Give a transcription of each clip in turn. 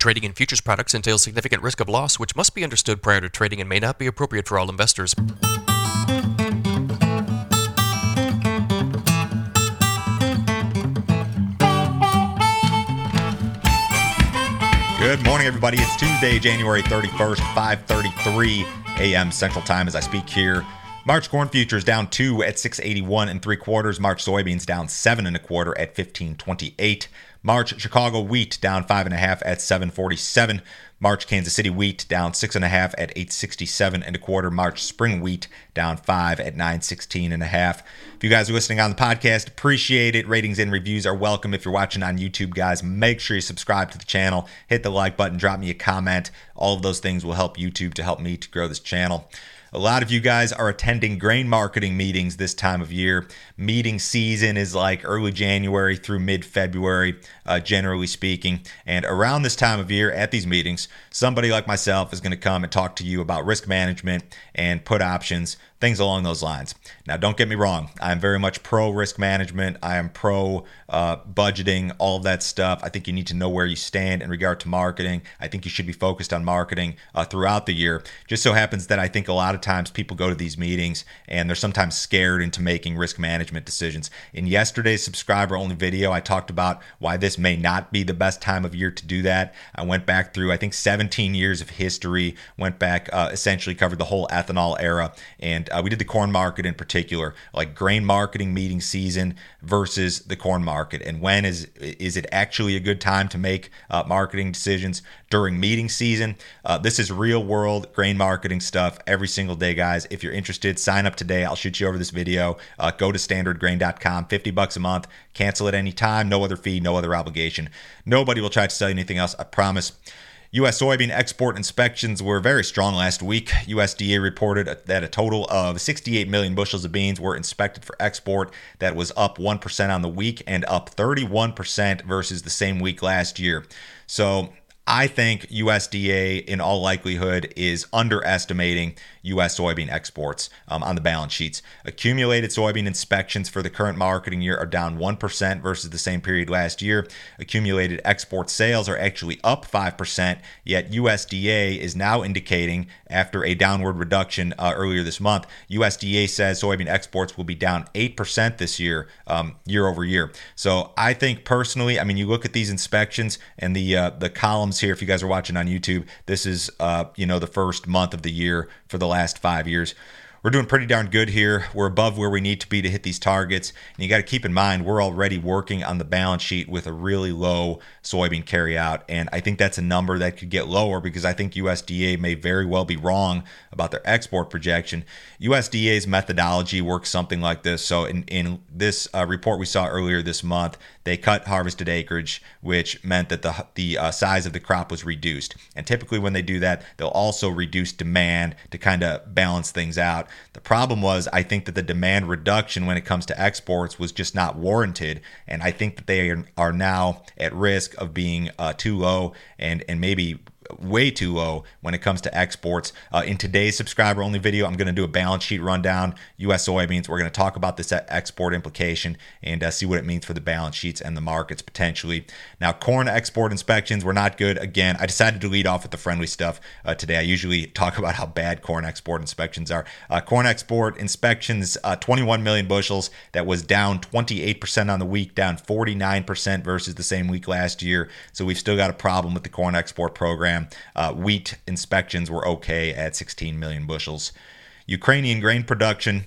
Trading in futures products entails significant risk of loss, which must be understood prior to trading and may not be appropriate for all investors. Good morning, everybody. It's Tuesday, January 31st, 5:33 a.m. Central Time as I speak here. March corn futures down two at 681 and three quarters. March soybeans down seven and a quarter at 1528. March Chicago wheat down five and a half at 747. March Kansas City wheat down six and a half at 867 and a quarter. March spring wheat down five at 916 and a half. If you guys are listening on the podcast, appreciate it. Ratings and reviews are welcome. If you're watching on YouTube, guys, make sure you subscribe to the channel, hit the like button, drop me a comment. All of those things will help YouTube to help me to grow this channel. A lot of you guys are attending grain marketing meetings this time of year. Meeting season is like early January through mid February, uh, generally speaking. And around this time of year at these meetings, somebody like myself is going to come and talk to you about risk management and put options things along those lines. Now, don't get me wrong, I'm very much pro risk management. I am pro uh, budgeting, all of that stuff. I think you need to know where you stand in regard to marketing. I think you should be focused on marketing uh, throughout the year. Just so happens that I think a lot of times people go to these meetings and they're sometimes scared into making risk management decisions. In yesterday's subscriber only video, I talked about why this may not be the best time of year to do that. I went back through, I think, 17 years of history, went back, uh, essentially covered the whole ethanol era, and uh, we did the corn market in particular, like grain marketing meeting season versus the corn market, and when is is it actually a good time to make uh, marketing decisions during meeting season? Uh, this is real world grain marketing stuff every single day, guys. If you're interested, sign up today. I'll shoot you over this video. Uh, go to standardgrain.com, 50 bucks a month. Cancel at any time, no other fee, no other obligation. Nobody will try to sell you anything else. I promise. U.S. soybean export inspections were very strong last week. USDA reported that a total of 68 million bushels of beans were inspected for export. That was up 1% on the week and up 31% versus the same week last year. So I think USDA, in all likelihood, is underestimating U.S. soybean exports um, on the balance sheets. Accumulated soybean inspections for the current marketing year are down 1% versus the same period last year. Accumulated export sales are actually up 5%, yet USDA is now indicating, after a downward reduction uh, earlier this month, USDA says soybean exports will be down 8% this year, um, year over year. So I think personally, I mean, you look at these inspections and the uh, the columns here. If you guys are watching on YouTube, this is uh, you know the first month of the year for the last five years. We're doing pretty darn good here. We're above where we need to be to hit these targets. And you got to keep in mind, we're already working on the balance sheet with a really low soybean carryout. And I think that's a number that could get lower because I think USDA may very well be wrong about their export projection. USDA's methodology works something like this. So in, in this uh, report we saw earlier this month, they cut harvested acreage, which meant that the the uh, size of the crop was reduced. And typically, when they do that, they'll also reduce demand to kind of balance things out. The problem was, I think that the demand reduction when it comes to exports was just not warranted, and I think that they are, now at risk of being uh, too low and and maybe way too low when it comes to exports. Uh, in today's subscriber only video, I'm going to do a balance sheet rundown, U.S. soybeans. We're going to talk about this export implication and uh, see what it means for the balance sheets and the markets potentially. Now, corn export inspections were not good. Again, I decided to lead off with the friendly stuff uh, today. I usually talk about how bad corn export inspections are. Uh, corn export inspections, uh, 21 million bushels. That was down 28% on the week, down 49% versus the same week last year. So we've still got a problem with the corn export program program. Uh, wheat inspections were okay at 16 million bushels. Ukrainian grain production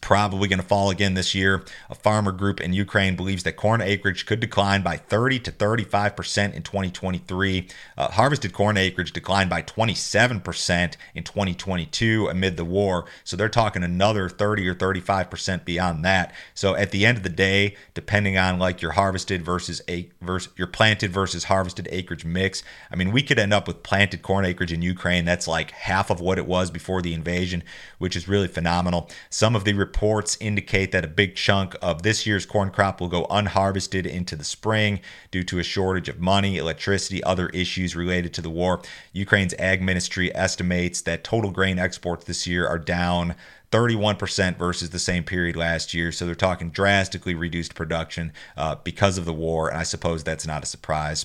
probably going to fall again this year. A farmer group in Ukraine believes that corn acreage could decline by 30 to 35 percent in 2023. Uh, harvested corn acreage declined by 27 percent in 2022 amid the war. So they're talking another 30 or 35 percent beyond that. So at the end of the day, depending on like your harvested versus a versus your planted versus harvested acreage mix, I mean we could end up with planted corn acreage in Ukraine that's like half of what it was before the invasion, which is really phenomenal. Some of the reports indicate that a big chunk of this year's corn crop will go unharvested into the spring due to a shortage of money, electricity, other issues related to the war. Ukraine's ag ministry estimates that total grain exports this year are down 31% versus the same period last year. So they're talking drastically reduced production uh, because of the war. And I suppose that's not a surprise.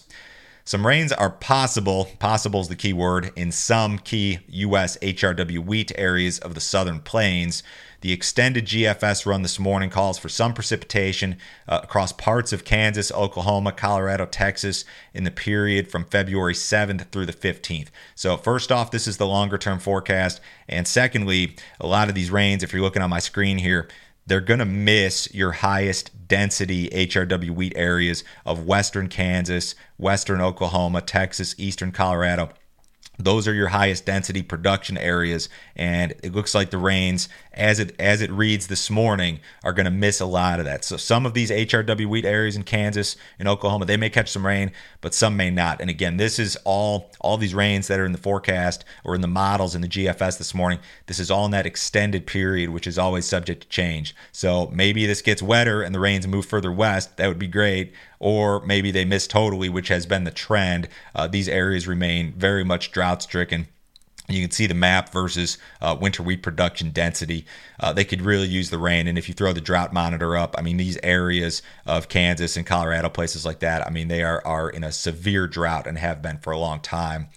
Some rains are possible, possible is the key word, in some key U.S. HRW wheat areas of the southern plains. The extended GFS run this morning calls for some precipitation uh, across parts of Kansas, Oklahoma, Colorado, Texas in the period from February 7th through the 15th. So, first off, this is the longer term forecast. And secondly, a lot of these rains, if you're looking on my screen here, they're going to miss your highest density HRW wheat areas of western Kansas, western Oklahoma, Texas, eastern Colorado. Those are your highest density production areas, and it looks like the rains, as it as it reads this morning, are going to miss a lot of that. So some of these HRW wheat areas in Kansas and Oklahoma, they may catch some rain, but some may not. And again, this is all all these rains that are in the forecast or in the models in the GFS this morning. This is all in that extended period, which is always subject to change. So maybe this gets wetter and the rains move further west. That would be great or maybe they miss totally, which has been the trend. Uh, these areas remain very much drought stricken. You can see the map versus uh, winter wheat production density. Uh, they could really use the rain. And if you throw the drought monitor up, I mean, these areas of Kansas and Colorado, places like that, I mean, they are, are in a severe drought and have been for a long time.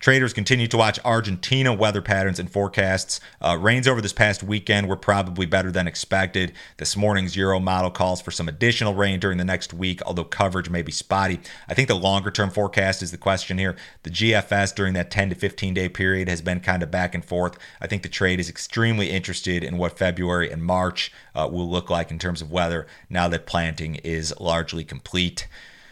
Traders continue to watch Argentina weather patterns and forecasts. Uh, rains over this past weekend were probably better than expected. This morning's Euro model calls for some additional rain during the next week, although coverage may be spotty. I think the longer term forecast is the question here. The GFS during that 10 to 15 day period has been kind of back and forth. I think the trade is extremely interested in what February and March uh, will look like in terms of weather now that planting is largely complete.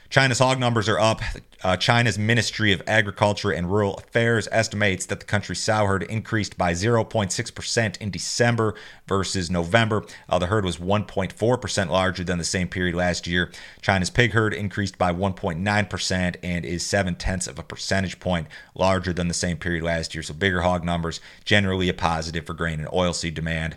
China's hog numbers are up. Uh, China's Ministry of Agriculture and Rural Affairs estimates that the country's sow herd increased by 0.6% in December versus November. Uh, the herd was 1.4% larger than the same period last year. China's pig herd increased by 1.9% and is 7 tenths of a percentage point larger than the same period last year. So bigger hog numbers, generally a positive for grain and oilseed demand.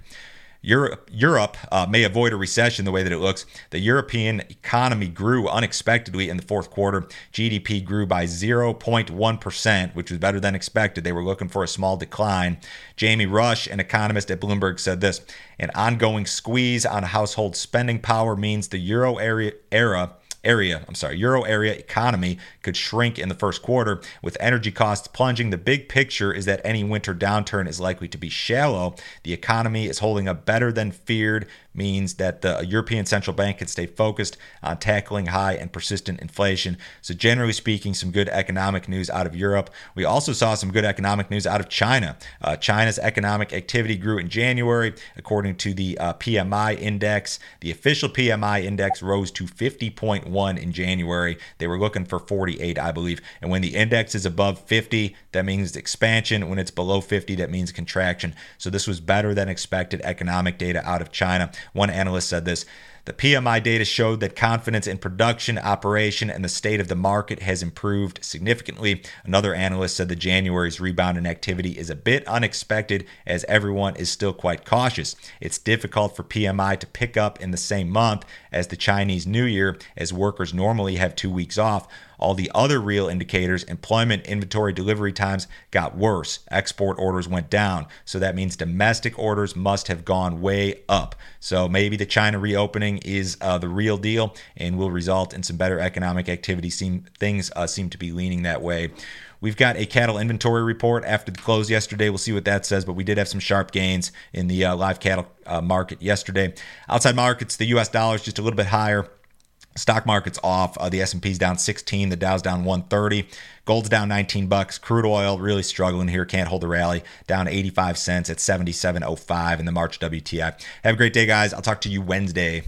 Europe, Europe uh, may avoid a recession the way that it looks. The European economy grew unexpectedly in the fourth quarter. GDP grew by 0.1%, which was better than expected. They were looking for a small decline. Jamie Rush, an economist at Bloomberg, said this An ongoing squeeze on household spending power means the euro area era area, I'm sorry, euro area economy could shrink in the first quarter with energy costs plunging. The big picture is that any winter downturn is likely to be shallow. The economy is holding up better than feared means that the European Central Bank can stay focused on tackling high and persistent inflation. So, generally speaking, some good economic news out of Europe. We also saw some good economic news out of China. Uh, China's economic activity grew in January, according to the uh, PMI index. The official PMI index rose to 50.1 in January. They were looking for 48, I believe. And when the index is above 50, that means expansion. When it's below 50, that means contraction. So, this was better than expected economic data out of China. One analyst said this the PMI data showed that confidence in production, operation, and the state of the market has improved significantly. Another analyst said that January's rebound in activity is a bit unexpected as everyone is still quite cautious. It's difficult for PMI to pick up in the same month as the Chinese New Year, as workers normally have two weeks off. All the other real indicators, employment, inventory, delivery times, got worse. Export orders went down. So that means domestic orders must have gone way up. So maybe the China reopening is uh, the real deal and will result in some better economic activity. Seem, things uh, seem to be leaning that way. We've got a cattle inventory report after the close yesterday. We'll see what that says, but we did have some sharp gains in the uh, live cattle uh, market yesterday. Outside markets, the U.S. dollar is just a little bit higher. Stock market's off. Uh, the S&P's down 16. The Dow's down 130. Gold's down 19 bucks. Crude oil really struggling here. Can't hold the rally. Down 85 cents at 77.05 in the March WTI. Have a great day, guys. I'll talk to you Wednesday.